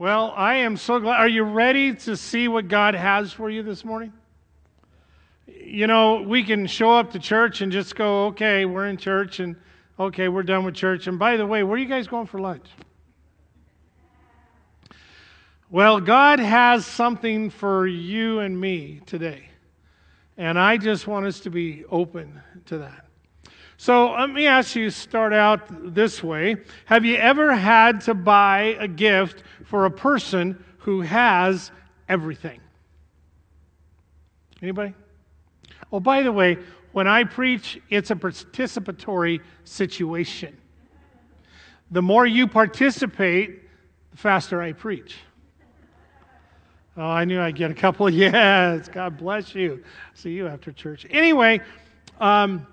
Well, I am so glad. Are you ready to see what God has for you this morning? You know, we can show up to church and just go, okay, we're in church, and okay, we're done with church. And by the way, where are you guys going for lunch? Well, God has something for you and me today. And I just want us to be open to that. So let me ask you start out this way. Have you ever had to buy a gift for a person who has everything? Anybody? Oh, by the way, when I preach, it's a participatory situation. The more you participate, the faster I preach. Oh, I knew I'd get a couple. Yes, God bless you. See you after church. Anyway, um,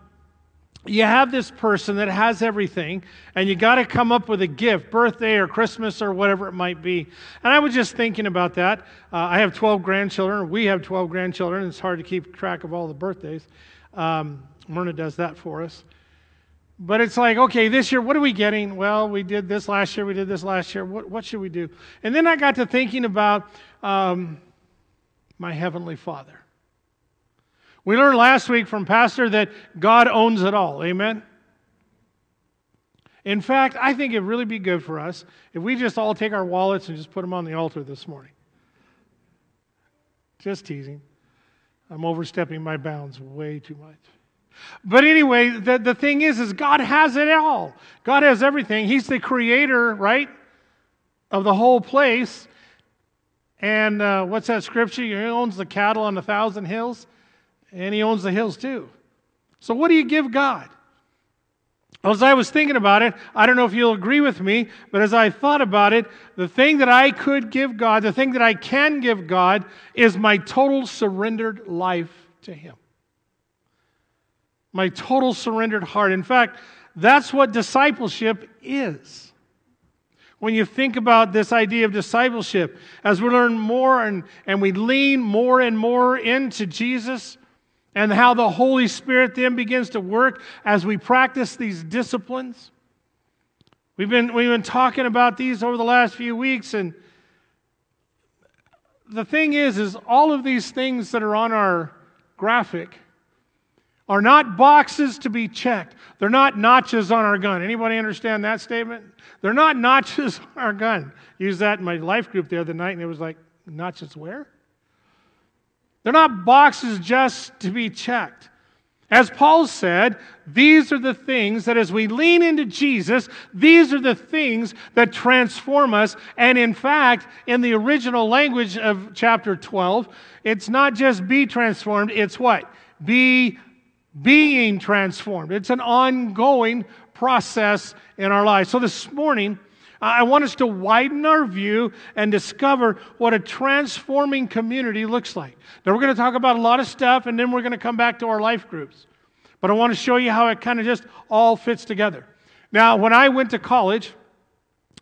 you have this person that has everything, and you got to come up with a gift, birthday or Christmas or whatever it might be. And I was just thinking about that. Uh, I have 12 grandchildren. We have 12 grandchildren. It's hard to keep track of all the birthdays. Um, Myrna does that for us. But it's like, okay, this year, what are we getting? Well, we did this last year, we did this last year. What, what should we do? And then I got to thinking about um, my Heavenly Father. We learned last week from Pastor that God owns it all. Amen? In fact, I think it'd really be good for us if we just all take our wallets and just put them on the altar this morning. Just teasing. I'm overstepping my bounds way too much. But anyway, the, the thing is, is God has it all. God has everything. He's the creator, right? Of the whole place. And uh, what's that scripture? He owns the cattle on a thousand hills and he owns the hills too. So, what do you give God? As I was thinking about it, I don't know if you'll agree with me, but as I thought about it, the thing that I could give God, the thing that I can give God, is my total surrendered life to Him. My total surrendered heart. In fact, that's what discipleship is. When you think about this idea of discipleship, as we learn more and, and we lean more and more into Jesus, and how the Holy Spirit then begins to work as we practice these disciplines. We've been, we've been talking about these over the last few weeks, and the thing is, is all of these things that are on our graphic are not boxes to be checked. They're not notches on our gun. Anybody understand that statement? They're not notches on our gun. Used that in my life group the other night, and it was like, notches where? They're not boxes just to be checked. As Paul said, these are the things that as we lean into Jesus, these are the things that transform us. And in fact, in the original language of chapter 12, it's not just be transformed, it's what? Be being transformed. It's an ongoing process in our lives. So this morning, I want us to widen our view and discover what a transforming community looks like. Now, we're going to talk about a lot of stuff, and then we're going to come back to our life groups. But I want to show you how it kind of just all fits together. Now, when I went to college,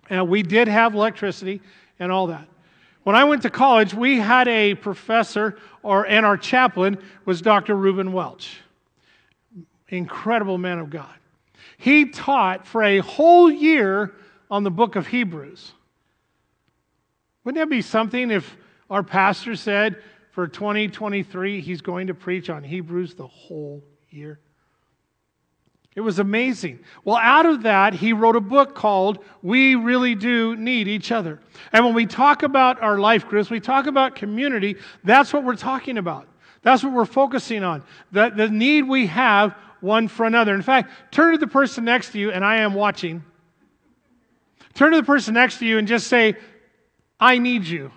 and we did have electricity and all that. When I went to college, we had a professor, or and our chaplain was Dr. Reuben Welch. Incredible man of God. He taught for a whole year on the book of Hebrews. Wouldn't that be something if our pastor said for 2023 he's going to preach on Hebrews the whole year? It was amazing. Well, out of that, he wrote a book called We Really Do Need Each Other. And when we talk about our life groups, we talk about community, that's what we're talking about. That's what we're focusing on. The, the need we have one for another. In fact, turn to the person next to you, and I am watching. Turn to the person next to you and just say, I need you.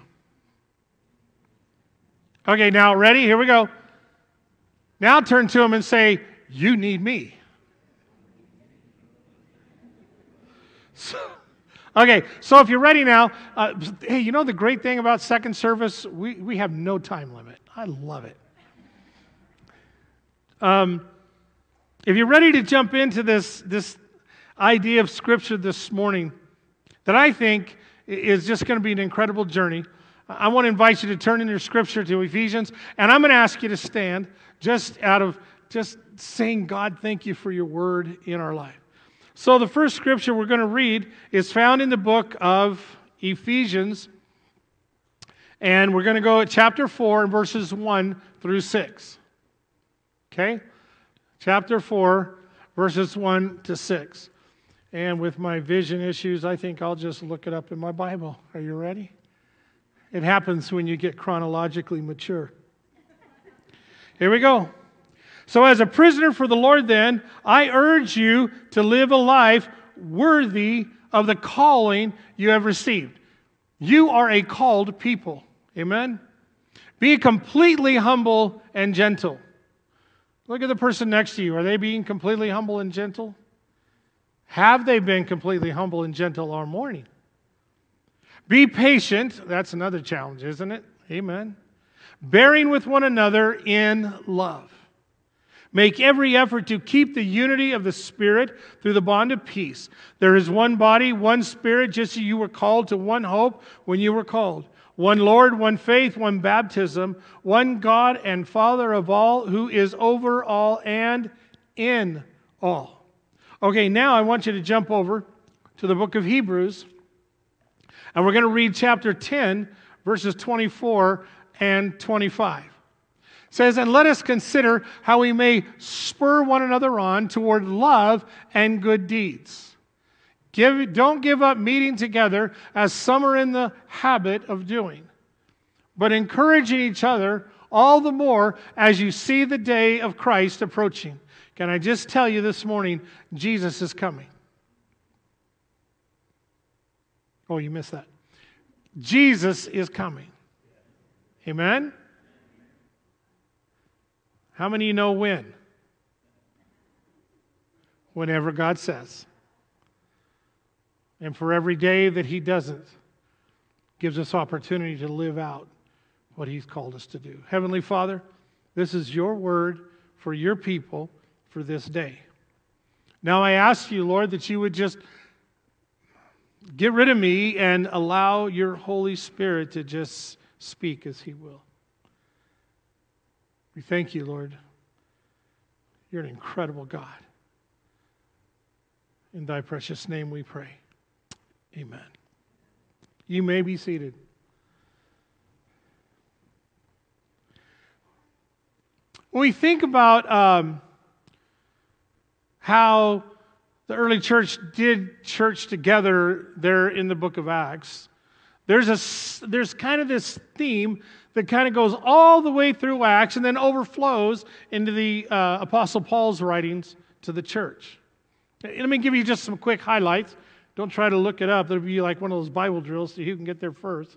Okay, now ready? Here we go. Now turn to him and say, You need me. So, okay, so if you're ready now, uh, hey, you know the great thing about second service? We, we have no time limit. I love it. Um, if you're ready to jump into this, this idea of Scripture this morning, that I think is just going to be an incredible journey. I want to invite you to turn in your scripture to Ephesians, and I'm going to ask you to stand just out of just saying, God, thank you for your word in our life. So, the first scripture we're going to read is found in the book of Ephesians, And we're going to go at chapter 4 and verses 1 through 6. Okay? Chapter 4, verses 1 to 6. And with my vision issues, I think I'll just look it up in my Bible. Are you ready? It happens when you get chronologically mature. Here we go. So, as a prisoner for the Lord, then, I urge you to live a life worthy of the calling you have received. You are a called people. Amen? Be completely humble and gentle. Look at the person next to you. Are they being completely humble and gentle? Have they been completely humble and gentle all morning? Be patient. That's another challenge, isn't it? Amen. Bearing with one another in love. Make every effort to keep the unity of the Spirit through the bond of peace. There is one body, one Spirit, just as you were called to one hope when you were called. One Lord, one faith, one baptism, one God and Father of all, who is over all and in all. Okay, now I want you to jump over to the book of Hebrews, and we're going to read chapter 10, verses 24 and 25 says, And let us consider how we may spur one another on toward love and good deeds. Give, don't give up meeting together as some are in the habit of doing, but encouraging each other all the more as you see the day of Christ approaching. Can I just tell you this morning, Jesus is coming? Oh, you missed that. Jesus is coming. Amen? How many you know when? Whenever God says. And for every day that He doesn't, gives us opportunity to live out what He's called us to do. Heavenly Father, this is your word for your people for this day. Now I ask you, Lord, that you would just get rid of me and allow your Holy Spirit to just speak as He will. We thank you, Lord. You're an incredible God. In thy precious name we pray. Amen. You may be seated. When we think about um, how the early church did church together there in the book of Acts, there's, a, there's kind of this theme that kind of goes all the way through Acts and then overflows into the uh, Apostle Paul's writings to the church. Let me give you just some quick highlights. Don't try to look it up. It'll be like one of those Bible drills so you can get there first.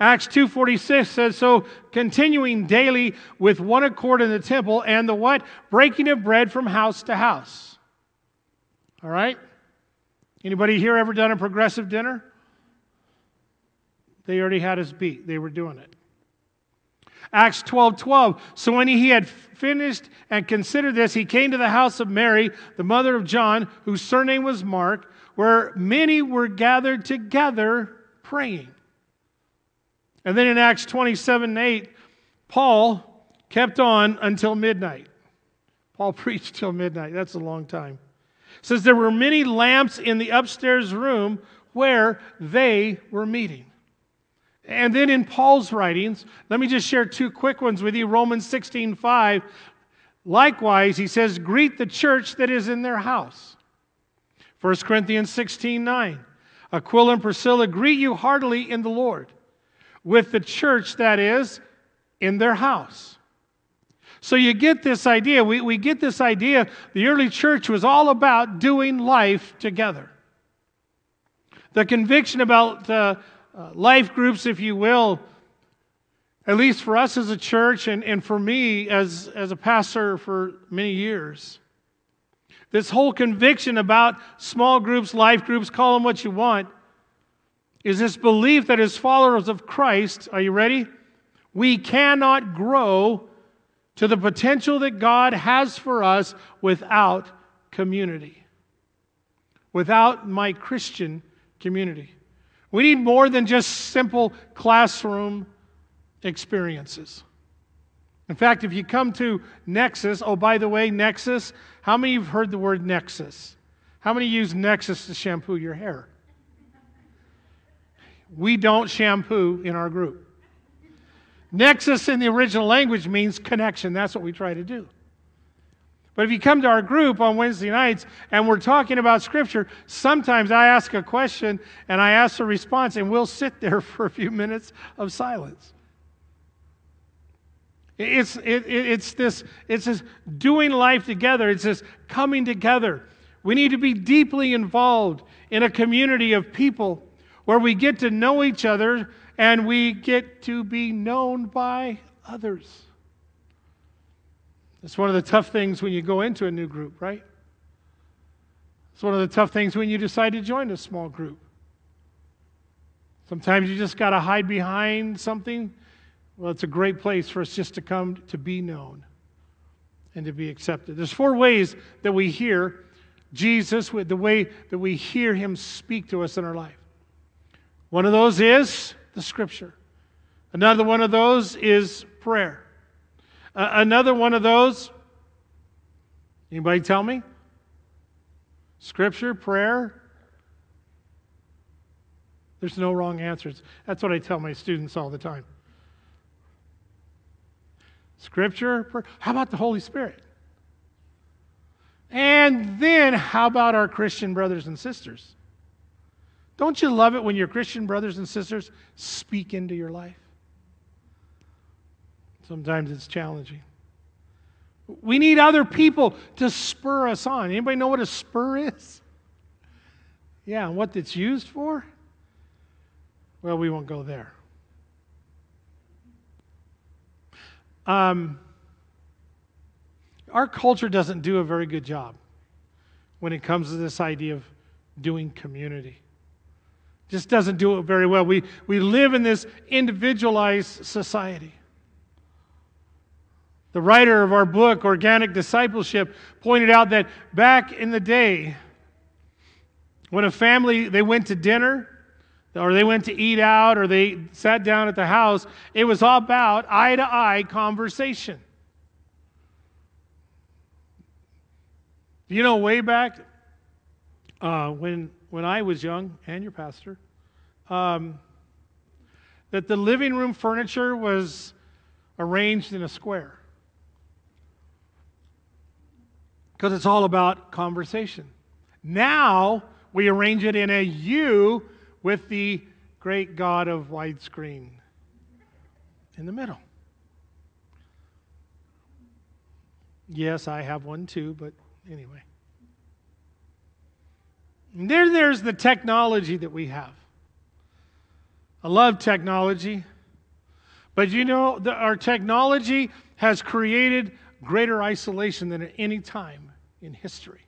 Acts 2:46 says so continuing daily with one accord in the temple and the what breaking of bread from house to house. All right? Anybody here ever done a progressive dinner? They already had us beat. They were doing it. Acts 12 12. So when he had finished and considered this, he came to the house of Mary, the mother of John, whose surname was Mark, where many were gathered together praying. And then in Acts 27 8, Paul kept on until midnight. Paul preached till midnight. That's a long time. It says there were many lamps in the upstairs room where they were meeting. And then in Paul's writings, let me just share two quick ones with you. Romans 16 5. Likewise, he says, Greet the church that is in their house. 1 Corinthians 16 9. Aquila and Priscilla greet you heartily in the Lord, with the church that is in their house. So you get this idea. We, we get this idea. The early church was all about doing life together. The conviction about uh, uh, life groups, if you will, at least for us as a church and, and for me as, as a pastor for many years. This whole conviction about small groups, life groups, call them what you want, is this belief that as followers of Christ, are you ready? We cannot grow to the potential that God has for us without community, without my Christian community. We need more than just simple classroom experiences. In fact, if you come to Nexus, oh, by the way, Nexus, how many of you have heard the word Nexus? How many use Nexus to shampoo your hair? We don't shampoo in our group. Nexus in the original language means connection. That's what we try to do. But if you come to our group on Wednesday nights and we're talking about Scripture, sometimes I ask a question and I ask a response, and we'll sit there for a few minutes of silence. It's, it, it's, this, it's this doing life together, it's this coming together. We need to be deeply involved in a community of people where we get to know each other and we get to be known by others. It's one of the tough things when you go into a new group, right? It's one of the tough things when you decide to join a small group. Sometimes you just got to hide behind something. Well, it's a great place for us just to come to be known and to be accepted. There's four ways that we hear Jesus, the way that we hear him speak to us in our life. One of those is the scripture. Another one of those is prayer. Uh, another one of those, anybody tell me? Scripture, prayer. There's no wrong answers. That's what I tell my students all the time. Scripture, prayer. How about the Holy Spirit? And then, how about our Christian brothers and sisters? Don't you love it when your Christian brothers and sisters speak into your life? Sometimes it's challenging. We need other people to spur us on. Anybody know what a spur is? Yeah, and what it's used for? Well, we won't go there. Um, our culture doesn't do a very good job when it comes to this idea of doing community. Just doesn't do it very well. We, we live in this individualized society. The writer of our book, Organic Discipleship, pointed out that back in the day, when a family they went to dinner, or they went to eat out, or they sat down at the house, it was all about eye to eye conversation. You know, way back uh, when when I was young, and your pastor, um, that the living room furniture was arranged in a square. because it's all about conversation. Now we arrange it in a U with the great God of widescreen in the middle. Yes, I have one too, but anyway. There, there's the technology that we have. I love technology. But you know, the, our technology has created greater isolation than at any time in history.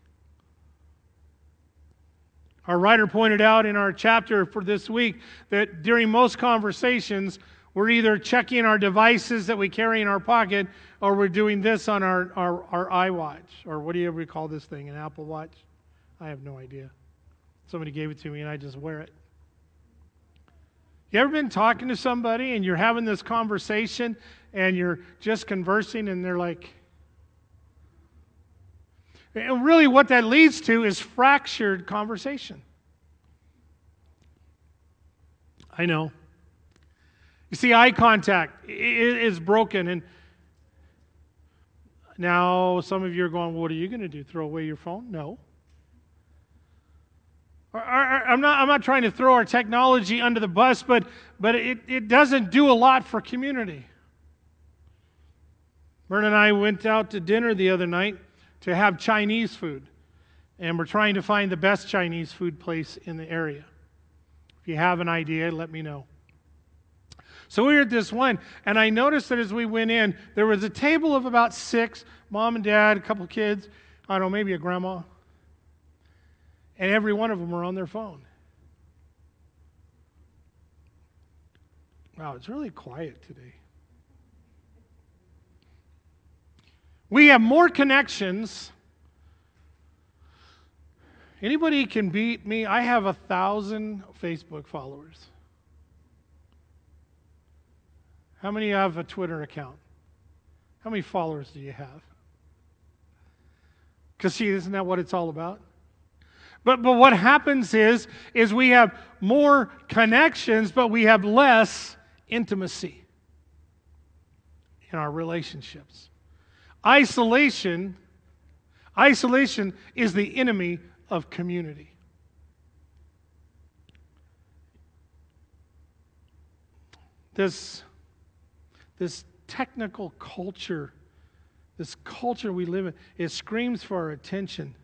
Our writer pointed out in our chapter for this week that during most conversations, we're either checking our devices that we carry in our pocket or we're doing this on our, our, our iWatch, or what do you ever call this thing, an Apple Watch? I have no idea. Somebody gave it to me and I just wear it. You ever been talking to somebody and you're having this conversation and you're just conversing and they're like, and really, what that leads to is fractured conversation. I know. You see, eye contact is broken. And now some of you are going, What are you going to do? Throw away your phone? No. I'm not, I'm not trying to throw our technology under the bus, but, but it, it doesn't do a lot for community. Myrna and I went out to dinner the other night to have Chinese food. And we're trying to find the best Chinese food place in the area. If you have an idea, let me know. So we were at this one, and I noticed that as we went in, there was a table of about six mom and dad, a couple kids, I don't know, maybe a grandma. And every one of them are on their phone. Wow, it's really quiet today. We have more connections. Anybody can beat me? I have a thousand Facebook followers. How many have a Twitter account? How many followers do you have? Because see, isn't that what it's all about? But but what happens is is we have more connections, but we have less intimacy. in our relationships. Isolation, isolation is the enemy of community. This, this technical culture, this culture we live in, it screams for our attention.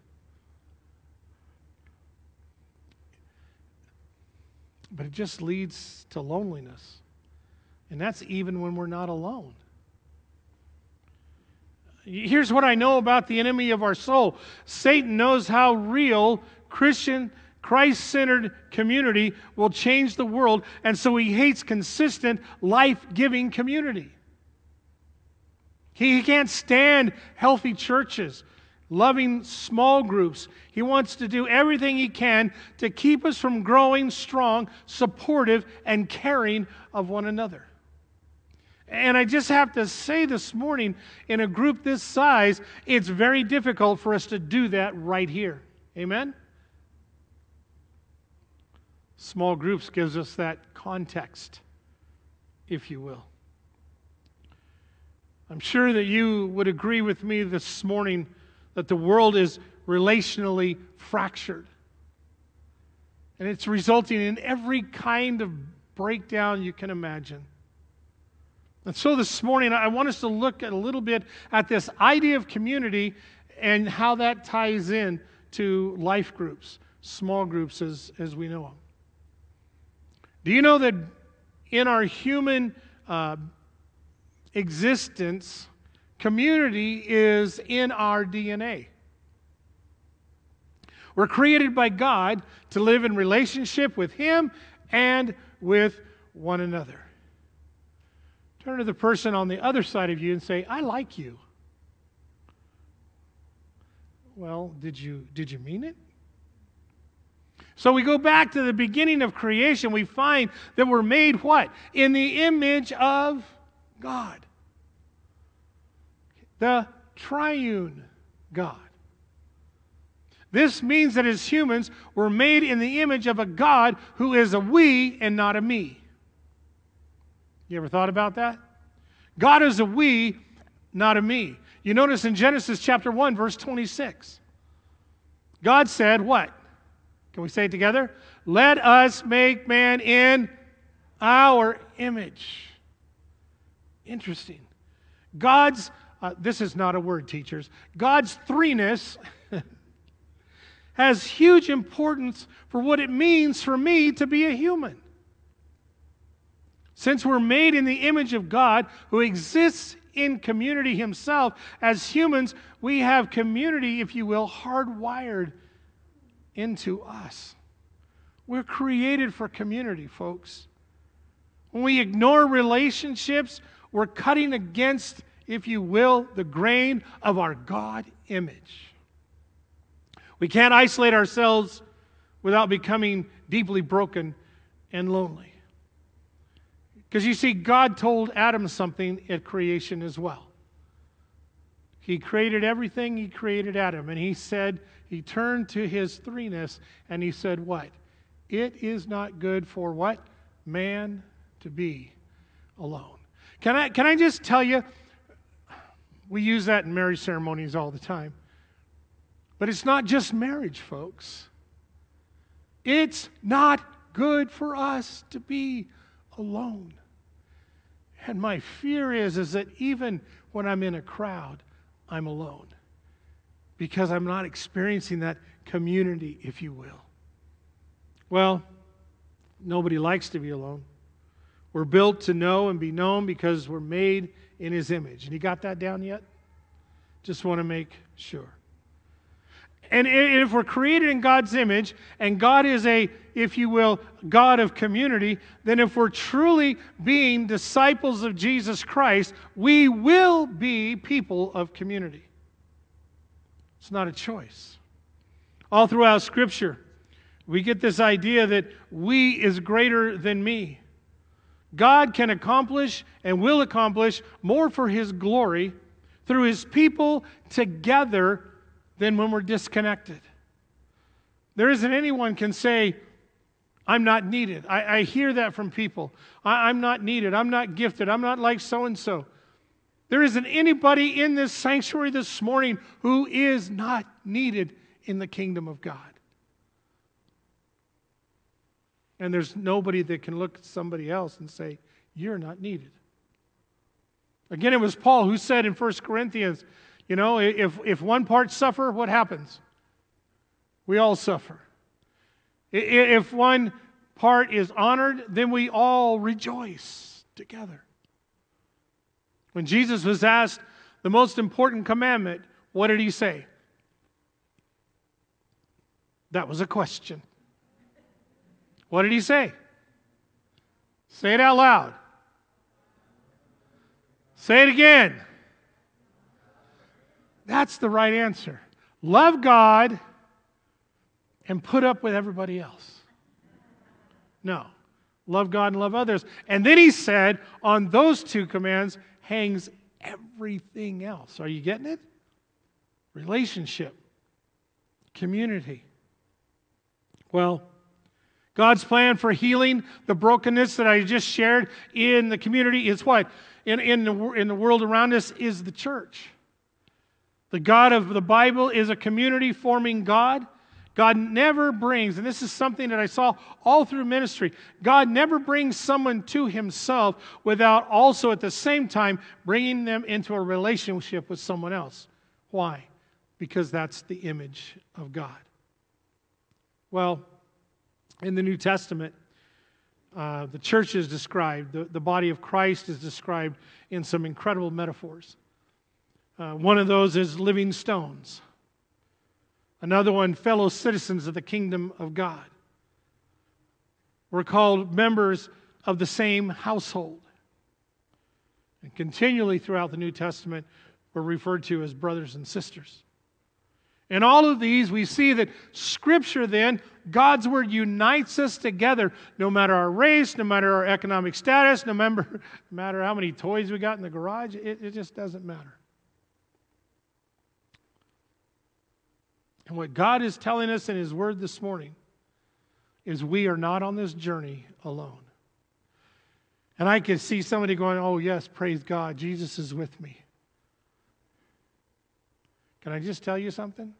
But it just leads to loneliness. And that's even when we're not alone. Here's what I know about the enemy of our soul Satan knows how real Christian, Christ centered community will change the world, and so he hates consistent, life giving community. He can't stand healthy churches, loving small groups. He wants to do everything he can to keep us from growing strong, supportive, and caring of one another. And I just have to say this morning, in a group this size, it's very difficult for us to do that right here. Amen? Small groups gives us that context, if you will. I'm sure that you would agree with me this morning that the world is relationally fractured. And it's resulting in every kind of breakdown you can imagine. And so this morning, I want us to look a little bit at this idea of community and how that ties in to life groups, small groups as, as we know them. Do you know that in our human uh, existence, community is in our DNA? We're created by God to live in relationship with Him and with one another. Turn to the person on the other side of you and say, I like you. Well, did you, did you mean it? So we go back to the beginning of creation. We find that we're made what? In the image of God. The triune God. This means that as humans, we're made in the image of a God who is a we and not a me. You ever thought about that? God is a we, not a me. You notice in Genesis chapter 1, verse 26. God said, What? Can we say it together? Let us make man in our image. Interesting. God's, uh, this is not a word, teachers. God's threeness has huge importance for what it means for me to be a human. Since we're made in the image of God who exists in community himself, as humans, we have community, if you will, hardwired into us. We're created for community, folks. When we ignore relationships, we're cutting against, if you will, the grain of our God image. We can't isolate ourselves without becoming deeply broken and lonely. Because you see, God told Adam something at creation as well. He created everything, He created Adam. And He said, He turned to His threeness and He said, What? It is not good for what? Man to be alone. Can I, can I just tell you, we use that in marriage ceremonies all the time. But it's not just marriage, folks. It's not good for us to be alone. And my fear is, is that even when I'm in a crowd, I'm alone because I'm not experiencing that community, if you will. Well, nobody likes to be alone. We're built to know and be known because we're made in His image. And you got that down yet? Just want to make sure. And if we're created in God's image, and God is a, if you will, God of community, then if we're truly being disciples of Jesus Christ, we will be people of community. It's not a choice. All throughout Scripture, we get this idea that we is greater than me. God can accomplish and will accomplish more for His glory through His people together than when we're disconnected. There isn't anyone can say, I'm not needed. I, I hear that from people. I, I'm not needed. I'm not gifted. I'm not like so and so. There isn't anybody in this sanctuary this morning who is not needed in the kingdom of God. And there's nobody that can look at somebody else and say, You're not needed. Again, it was Paul who said in 1 Corinthians, you know, if, if one part suffer, what happens? We all suffer. If one part is honored, then we all rejoice together. When Jesus was asked the most important commandment, what did he say? That was a question. What did he say? Say it out loud. Say it again. That's the right answer. Love God and put up with everybody else. No. Love God and love others. And then he said, on those two commands hangs everything else. Are you getting it? Relationship, community. Well, God's plan for healing the brokenness that I just shared in the community is what? In, in, the, in the world around us is the church. The God of the Bible is a community forming God. God never brings, and this is something that I saw all through ministry, God never brings someone to himself without also at the same time bringing them into a relationship with someone else. Why? Because that's the image of God. Well, in the New Testament, uh, the church is described, the, the body of Christ is described in some incredible metaphors. Uh, one of those is living stones. Another one, fellow citizens of the kingdom of God. We're called members of the same household. And continually throughout the New Testament, we're referred to as brothers and sisters. In all of these, we see that Scripture, then, God's Word unites us together, no matter our race, no matter our economic status, no matter, no matter how many toys we got in the garage, it, it just doesn't matter. And what God is telling us in His Word this morning is we are not on this journey alone. And I can see somebody going, Oh, yes, praise God, Jesus is with me. Can I just tell you something?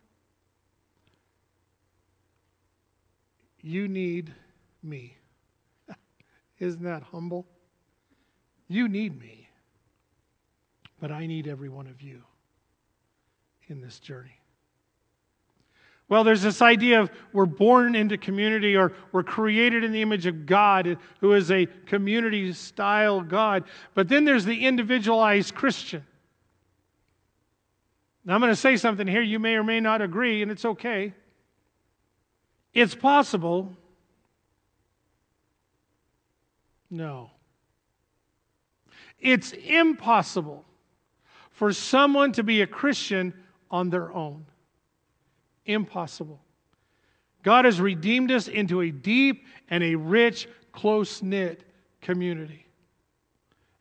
You need me. Isn't that humble? You need me. But I need every one of you in this journey. Well, there's this idea of we're born into community or we're created in the image of God, who is a community style God. But then there's the individualized Christian. Now, I'm going to say something here you may or may not agree, and it's okay. It's possible. No. It's impossible for someone to be a Christian on their own. Impossible. God has redeemed us into a deep and a rich, close knit community.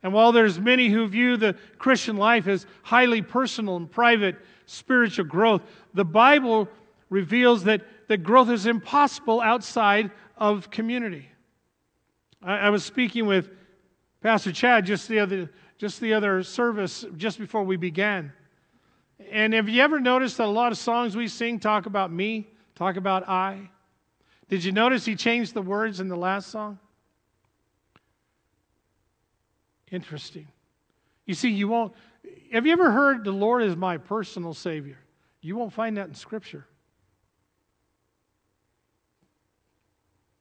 And while there's many who view the Christian life as highly personal and private spiritual growth, the Bible reveals that, that growth is impossible outside of community. I, I was speaking with Pastor Chad just the other just the other service just before we began. And have you ever noticed that a lot of songs we sing talk about me, talk about I? Did you notice he changed the words in the last song? Interesting. You see, you won't. Have you ever heard the Lord is my personal Savior? You won't find that in Scripture.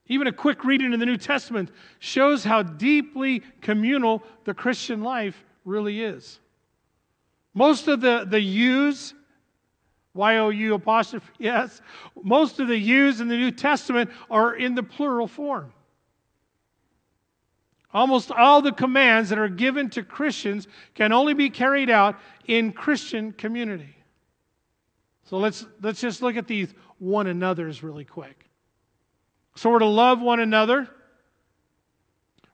Even a quick reading in the New Testament shows how deeply communal the Christian life really is. Most of the, the yous, Y O U apostrophe, yes, most of the yous in the New Testament are in the plural form. Almost all the commands that are given to Christians can only be carried out in Christian community. So let's, let's just look at these one another's really quick. So we're to love one another,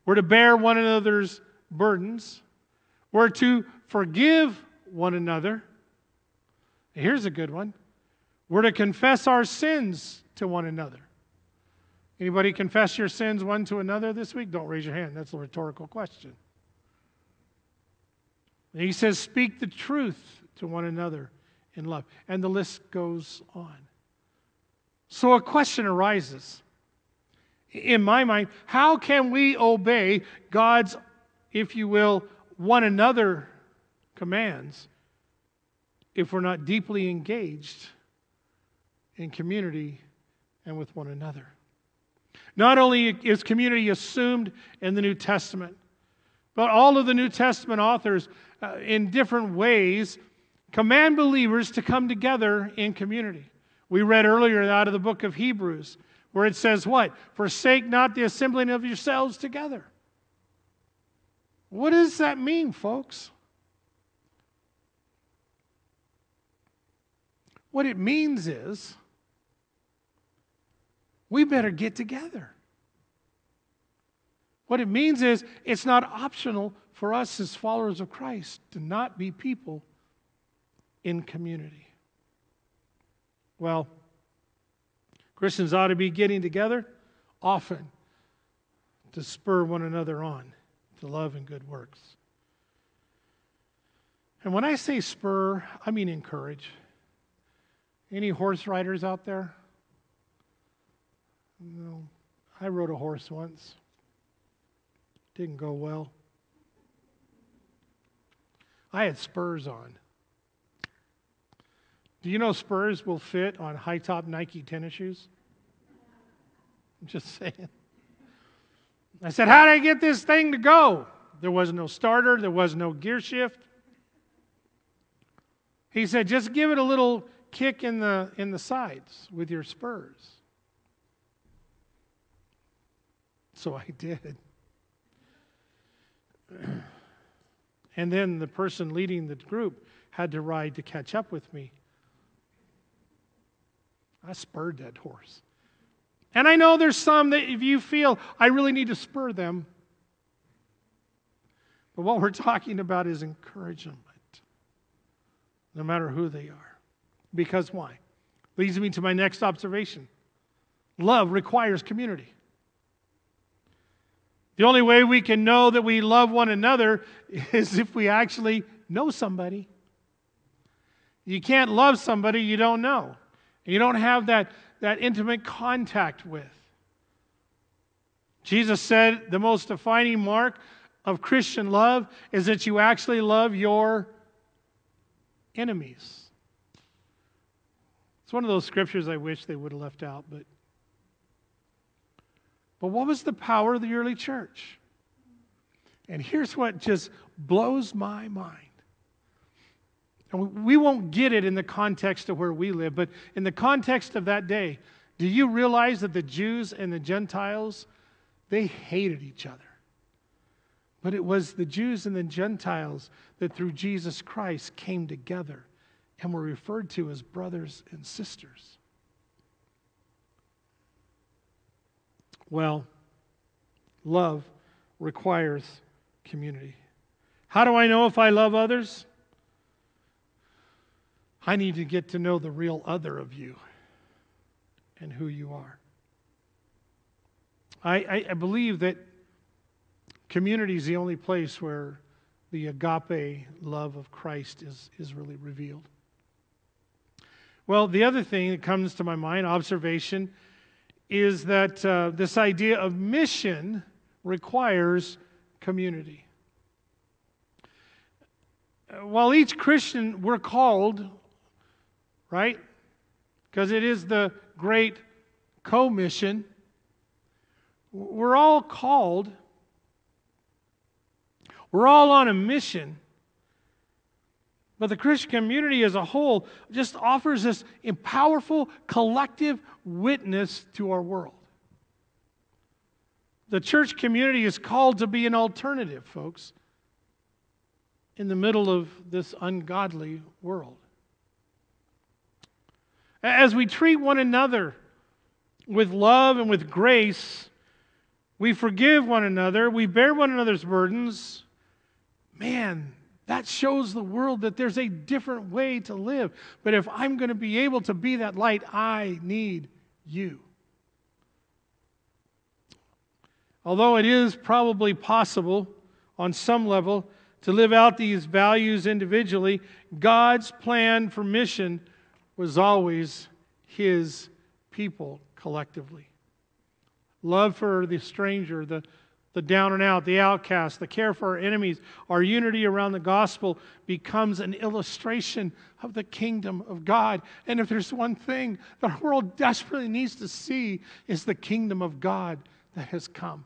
we're to bear one another's burdens, we're to forgive one another. Here's a good one. We're to confess our sins to one another. Anybody confess your sins one to another this week? Don't raise your hand. That's a rhetorical question. And he says, Speak the truth to one another in love. And the list goes on. So a question arises in my mind how can we obey God's, if you will, one another commands if we're not deeply engaged in community and with one another? Not only is community assumed in the New Testament, but all of the New Testament authors, uh, in different ways, command believers to come together in community. We read earlier out of the book of Hebrews where it says, What? Forsake not the assembling of yourselves together. What does that mean, folks? What it means is we better get together. What it means is it's not optional for us as followers of Christ to not be people in community. Well, Christians ought to be getting together often to spur one another on to love and good works. And when I say spur, I mean encourage. Any horse riders out there? No. I rode a horse once. Didn't go well. I had spurs on. Do you know spurs will fit on high top Nike tennis shoes? I'm just saying. I said, How did I get this thing to go? There was no starter, there was no gear shift. He said, Just give it a little kick in the, in the sides with your spurs. So I did. And then the person leading the group had to ride to catch up with me. I spurred that horse. And I know there's some that if you feel I really need to spur them, but what we're talking about is encouragement, no matter who they are. Because why? Leads me to my next observation love requires community. The only way we can know that we love one another is if we actually know somebody. You can't love somebody you don't know. You don't have that, that intimate contact with. Jesus said the most defining mark of Christian love is that you actually love your enemies. It's one of those scriptures I wish they would have left out, but but what was the power of the early church? And here's what just blows my mind. And we won't get it in the context of where we live, but in the context of that day, do you realize that the Jews and the Gentiles, they hated each other? But it was the Jews and the Gentiles that through Jesus Christ came together and were referred to as brothers and sisters. Well, love requires community. How do I know if I love others? I need to get to know the real other of you and who you are. I, I, I believe that community is the only place where the agape love of Christ is, is really revealed. Well, the other thing that comes to my mind, observation, is that uh, this idea of mission requires community. While each Christian, we're called, right? Because it is the great co-mission. We're all called. We're all on a mission. But the Christian community as a whole just offers this powerful collective witness to our world. The church community is called to be an alternative, folks, in the middle of this ungodly world. As we treat one another with love and with grace, we forgive one another, we bear one another's burdens. Man, that shows the world that there's a different way to live. But if I'm going to be able to be that light, I need you. Although it is probably possible on some level to live out these values individually, God's plan for mission was always his people collectively. Love for the stranger, the, the down and out, the outcast, the care for our enemies, our unity around the gospel becomes an illustration of the kingdom of God. And if there's one thing the world desperately needs to see, is the kingdom of God that has come.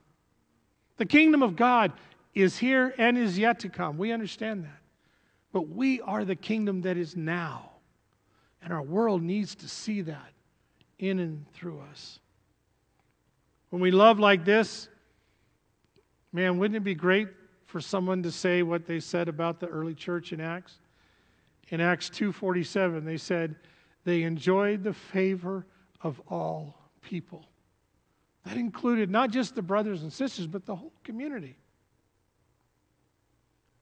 The kingdom of God is here and is yet to come. We understand that. But we are the kingdom that is now. And our world needs to see that in and through us. When we love like this, man, wouldn't it be great for someone to say what they said about the early church in Acts? In Acts 2:47, they said they enjoyed the favor of all people. That included not just the brothers and sisters, but the whole community.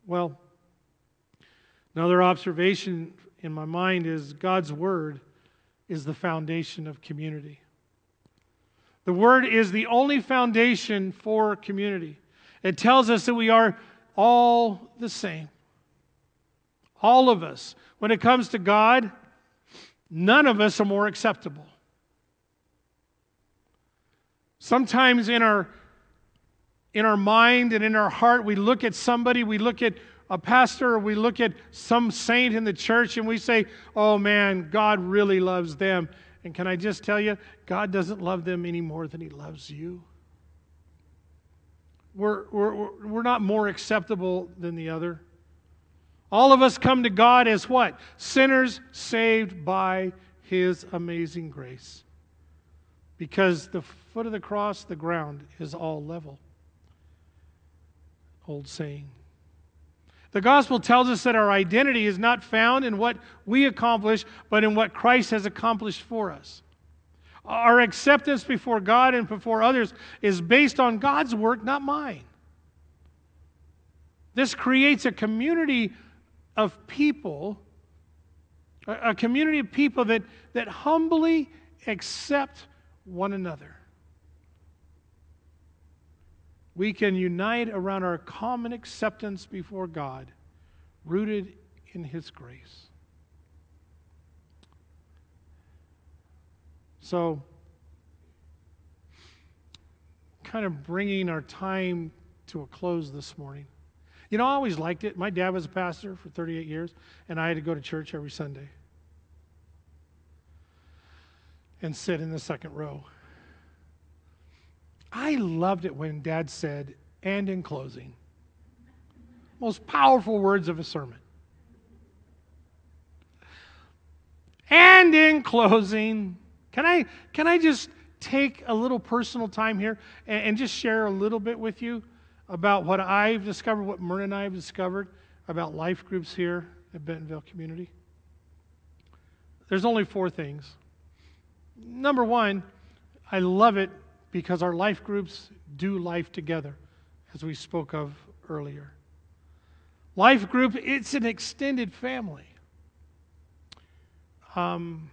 Well, another observation in my mind is God's Word is the foundation of community. The Word is the only foundation for community. It tells us that we are all the same. All of us. When it comes to God, none of us are more acceptable. Sometimes in our in our mind and in our heart, we look at somebody, we look at a pastor, or we look at some saint in the church, and we say, Oh man, God really loves them. And can I just tell you, God doesn't love them any more than He loves you. We're, we're, we're not more acceptable than the other. All of us come to God as what? Sinners saved by His amazing grace. Because the foot of the cross, the ground is all level. Old saying. The gospel tells us that our identity is not found in what we accomplish, but in what Christ has accomplished for us. Our acceptance before God and before others is based on God's work, not mine. This creates a community of people, a community of people that, that humbly accept one another. We can unite around our common acceptance before God, rooted in His grace. So, kind of bringing our time to a close this morning. You know, I always liked it. My dad was a pastor for 38 years, and I had to go to church every Sunday and sit in the second row. I loved it when dad said, and in closing. Most powerful words of a sermon. And in closing, can I, can I just take a little personal time here and, and just share a little bit with you about what I've discovered, what Myrna and I have discovered about life groups here at Bentonville Community? There's only four things. Number one, I love it because our life groups do life together, as we spoke of earlier. Life group, it's an extended family. Um,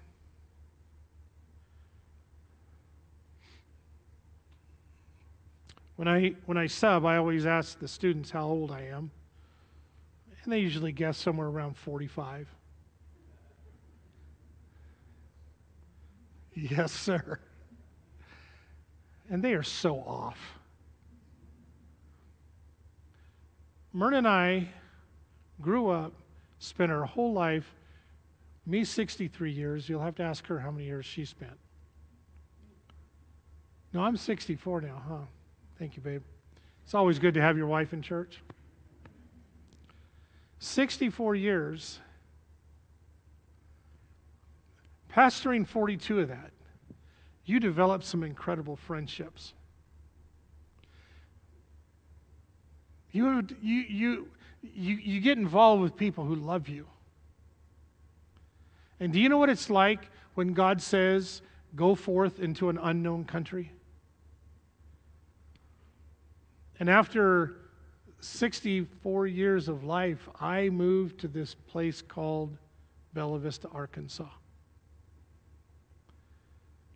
When I, when I sub, I always ask the students how old I am, and they usually guess somewhere around 45. Yes, sir. And they are so off. Myrna and I grew up, spent our whole life, me 63 years. You'll have to ask her how many years she spent. No, I'm 64 now, huh? Thank you, babe. It's always good to have your wife in church. 64 years, pastoring 42 of that, you develop some incredible friendships. You, you, you, you, you get involved with people who love you. And do you know what it's like when God says, Go forth into an unknown country? And after 64 years of life, I moved to this place called Bella Vista, Arkansas.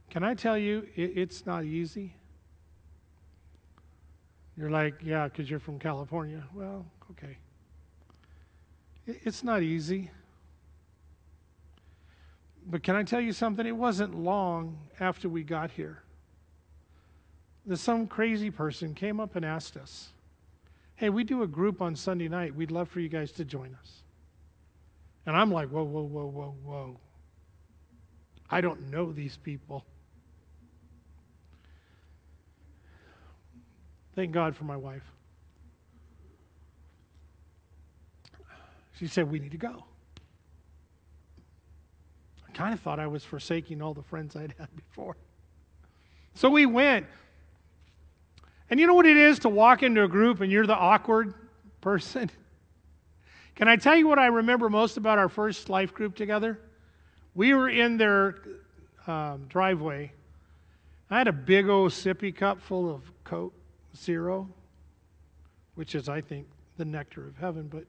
Can I tell you, it, it's not easy? You're like, yeah, because you're from California. Well, okay. It's not easy. But can I tell you something? It wasn't long after we got here that some crazy person came up and asked us, Hey, we do a group on Sunday night. We'd love for you guys to join us. And I'm like, Whoa, whoa, whoa, whoa, whoa. I don't know these people. Thank God for my wife. She said, We need to go. I kind of thought I was forsaking all the friends I'd had before. So we went. And you know what it is to walk into a group and you're the awkward person? Can I tell you what I remember most about our first life group together? We were in their um, driveway. I had a big old sippy cup full of Coke Zero, which is, I think, the nectar of heaven, but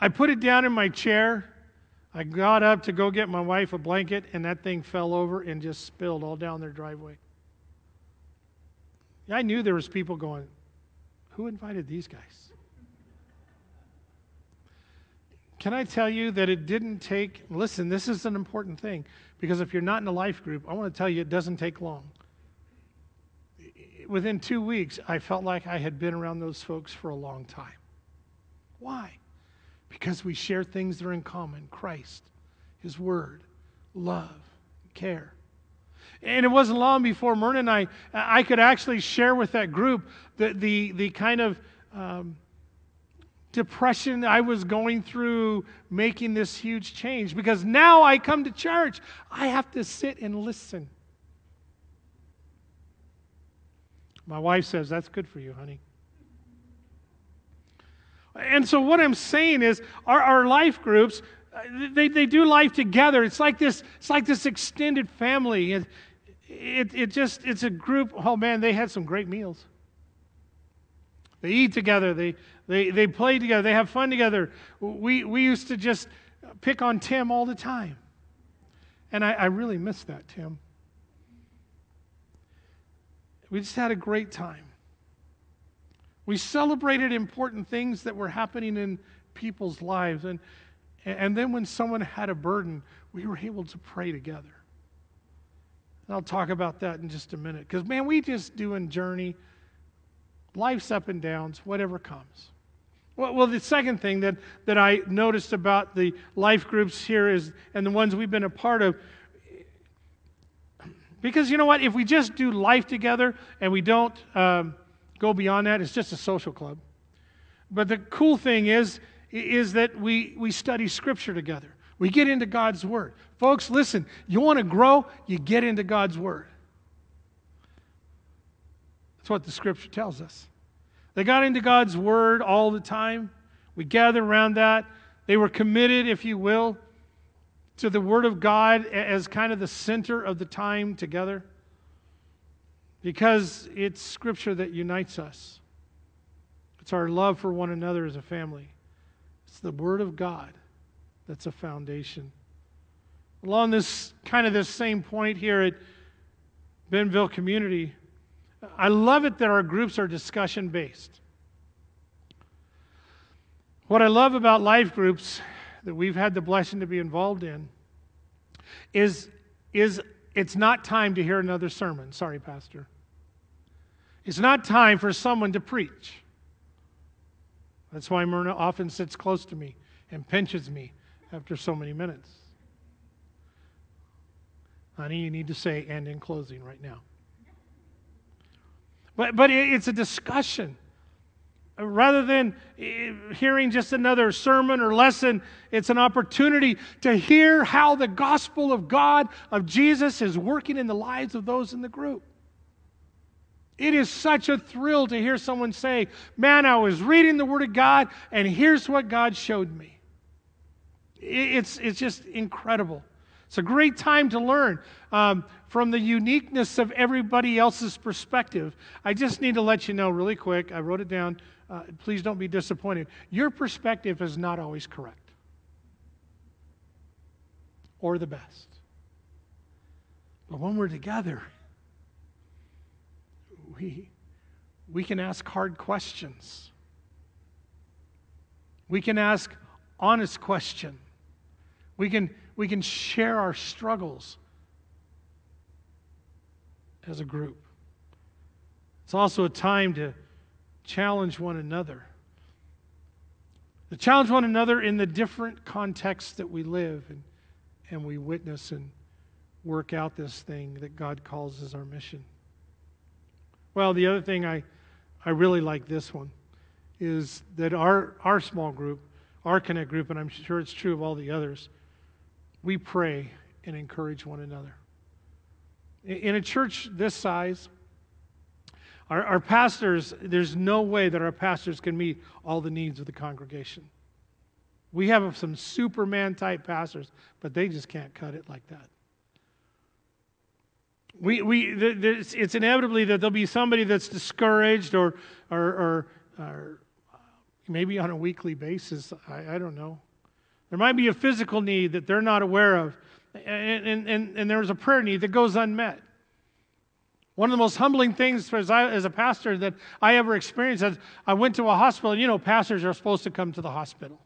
I put it down in my chair. I got up to go get my wife a blanket, and that thing fell over and just spilled all down their driveway. I knew there was people going, "Who invited these guys?" Can I tell you that it didn't take? Listen, this is an important thing because if you're not in a life group, I want to tell you it doesn't take long. Within two weeks, I felt like I had been around those folks for a long time. Why? Because we share things that are in common Christ, His Word, love, care. And it wasn't long before Myrna and I, I could actually share with that group the, the, the kind of um, depression I was going through making this huge change. Because now I come to church, I have to sit and listen. My wife says, That's good for you, honey. And so, what I'm saying is, our, our life groups, uh, they, they do life together. It's like this, it's like this extended family. It, it just, it's a group. Oh man, they had some great meals. They eat together, they, they, they play together, they have fun together. We, we used to just pick on Tim all the time. And I, I really miss that, Tim. We just had a great time. We celebrated important things that were happening in people's lives. And, and then when someone had a burden, we were able to pray together. And I'll talk about that in just a minute. Because, man, we just doing journey, life's up and downs, whatever comes. Well, well, the second thing that, that I noticed about the life groups here is, and the ones we've been a part of, because you know what? If we just do life together and we don't um, go beyond that. It's just a social club. But the cool thing is, is that we, we study Scripture together. We get into God's Word. Folks, listen, you want to grow, you get into God's Word. That's what the Scripture tells us. They got into God's Word all the time. We gathered around that. They were committed, if you will, to the Word of God as kind of the center of the time together because it's Scripture that unites us. It's our love for one another as a family. It's the Word of God that's a foundation. Along this kind of this same point here at Benville Community, I love it that our groups are discussion based. What I love about life groups that we've had the blessing to be involved in is, is it's not time to hear another sermon. Sorry, Pastor. It's not time for someone to preach. That's why Myrna often sits close to me and pinches me after so many minutes. Honey, you need to say, and in closing right now. But, but it's a discussion. Rather than eh, hearing just another sermon or lesson, it's an opportunity to hear how the gospel of God, of Jesus, is working in the lives of those in the group. It is such a thrill to hear someone say, Man, I was reading the Word of God, and here's what God showed me. It's, it's just incredible. It's a great time to learn um, from the uniqueness of everybody else's perspective. I just need to let you know really quick, I wrote it down uh, please don't be disappointed. Your perspective is not always correct or the best. But when we're together, we, we can ask hard questions. We can ask honest questions. We can, we can share our struggles as a group. It's also a time to challenge one another. To challenge one another in the different contexts that we live and, and we witness and work out this thing that God calls as our mission. Well, the other thing I, I really like this one is that our, our small group, our Connect group, and I'm sure it's true of all the others, we pray and encourage one another. In a church this size, our, our, pastors, there's no way that our pastors can meet all the needs of the congregation. We have some Superman type pastors, but they just can't cut it like that. We, we, it's inevitably that there'll be somebody that's discouraged or, or, or, or uh, maybe on a weekly basis. I, I don't know. There might be a physical need that they're not aware of, and, and, and, and there's a prayer need that goes unmet. One of the most humbling things as, I, as a pastor that I ever experienced is I went to a hospital. You know, pastors are supposed to come to the hospital.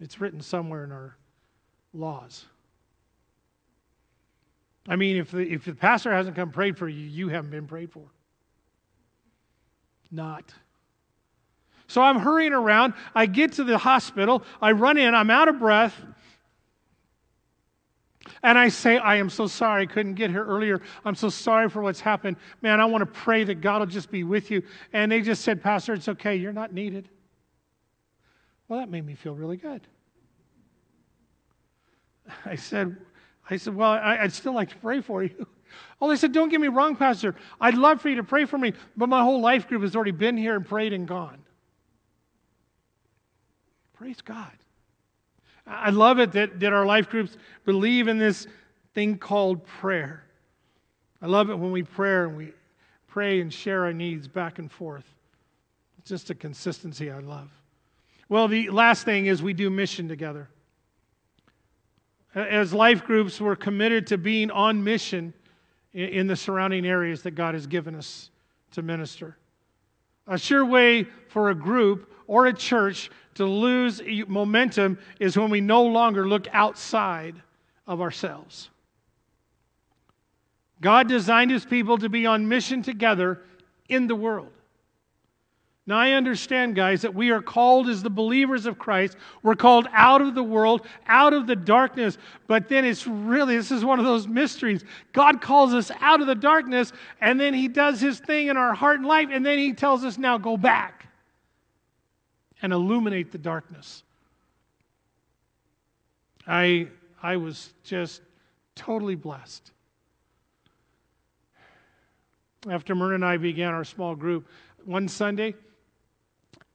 It's written somewhere in our laws. I mean, if the, if the pastor hasn't come prayed for you, you haven't been prayed for. Not. So I'm hurrying around. I get to the hospital. I run in. I'm out of breath. And I say, I am so sorry I couldn't get here earlier. I'm so sorry for what's happened. Man, I want to pray that God will just be with you. And they just said, Pastor, it's okay. You're not needed. Well, that made me feel really good. I said, I said, Well, I, would still like to pray for you. Oh, they said, Don't get me wrong, Pastor. I'd love for you to pray for me, but my whole life group has already been here and prayed and gone. Praise God. I love it that, that our life groups believe in this thing called prayer. I love it when we pray and we pray and share our needs back and forth. It's just a consistency I love. Well, the last thing is we do mission together. As life groups, we're committed to being on mission in the surrounding areas that God has given us to minister. A sure way for a group or a church to lose momentum is when we no longer look outside of ourselves. God designed his people to be on mission together in the world. Now, I understand, guys, that we are called as the believers of Christ. We're called out of the world, out of the darkness. But then it's really, this is one of those mysteries. God calls us out of the darkness, and then He does His thing in our heart and life, and then He tells us, now go back and illuminate the darkness. I, I was just totally blessed. After Myrna and I began our small group, one Sunday,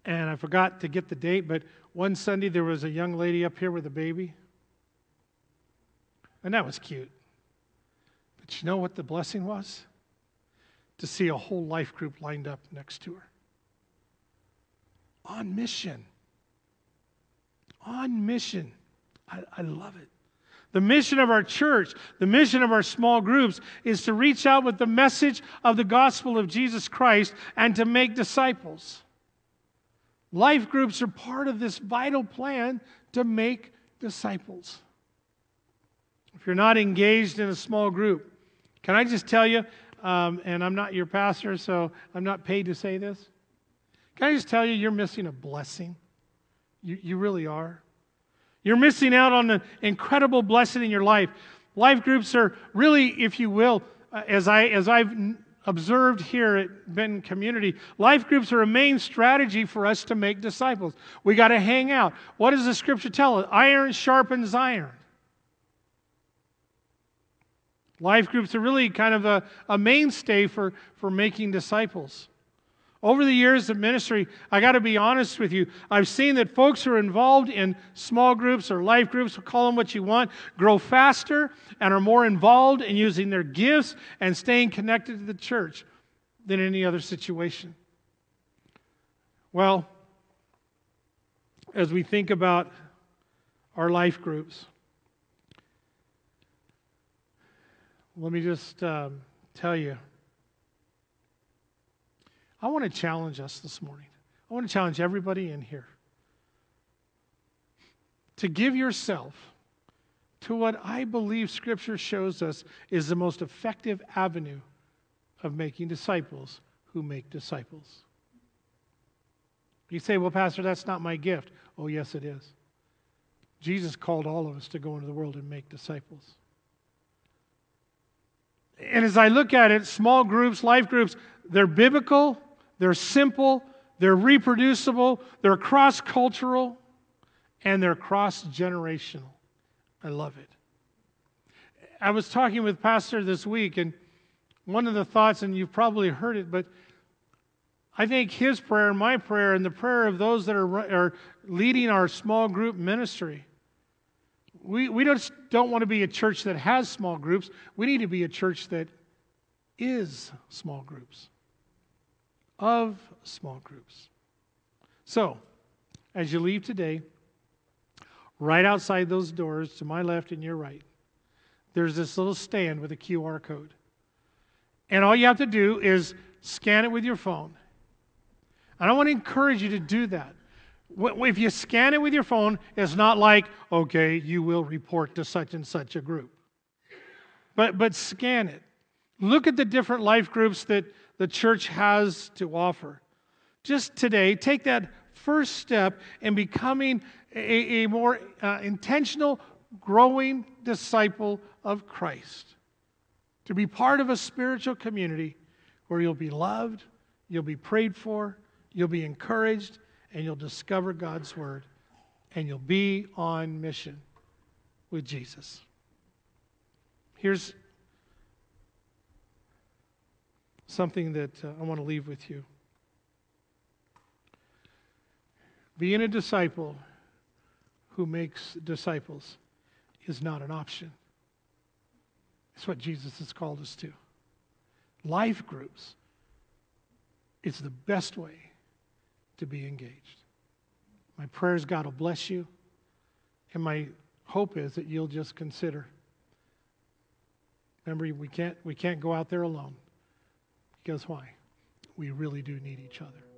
and I forgot to get the date, but one Sunday there was a young lady up here with a baby. And that was cute. But you know what the blessing was? To see a whole life group lined up next to her. On mission. On mission. I, I love it. The mission of our church, the mission of our small groups is to reach out with the message of the gospel of Jesus Christ and to make disciples. Life groups are part of this vital plan to make disciples. If you're not engaged in a small group, can I just tell you, um, and I'm not your pastor, so I'm not paid to say this. Can I just tell you, you're missing a blessing? You, you really are. You're missing out on an incredible blessing in your life. Life groups are really, if you will, uh, as, I, as I've observed here at Benton Community, life groups are a main strategy for us to make disciples. We got to hang out. What does the scripture tell us? Iron sharpens iron. Life groups are really kind of a, a mainstay for, for making disciples. Over the years of ministry, I got to be honest with you. I've seen that folks who are involved in small groups or life groups, call them what you want, grow faster and are more involved in using their gifts and staying connected to the church than any other situation. Well, as we think about our life groups, let me just um, tell you I want to challenge us this morning. I want to challenge everybody in here. to give yourself to what I believe Scripture shows us is the most effective avenue of making disciples who make disciples. You say, Well, Pastor, that's not my gift. Oh, yes, it is. Jesus called all of us to go into the world and make disciples. And as I look at it, small groups, life groups, they're biblical, they're simple, they're reproducible, they're cross cultural, and they're cross generational. I love it. I was talking with Pastor this week, and one of the thoughts, and you've probably heard it, but I think his prayer, my prayer, and the prayer of those that are, are leading our small group ministry. We, we just don't want to be a church that has small groups. We need to be a church that is small groups, of small groups. So, as you leave today, right outside those doors to my left and your right, there's this little stand with a QR code. And all you have to do is scan it with your phone. And I want to encourage you to do that. If you scan it with your phone, it's not like, okay, you will report to such and such a group. But, but scan it. Look at the different life groups that the church has to offer. Just today, take that first step in becoming a, a more uh, intentional, growing disciple of Christ. To be part of a spiritual community where you'll be loved, you'll be prayed for, you'll be encouraged, and you'll discover God's Word, and you'll be on mission with Jesus. Here's something that uh, I want to leave with you. Being a disciple who makes disciples is not an option. It's what Jesus has called us to. Life groups, it's the best way to be engaged. My prayer is God will bless you, and my hope is that you'll just consider. Remember, we can't, we can't go out there alone. Guess why? We really do need each other.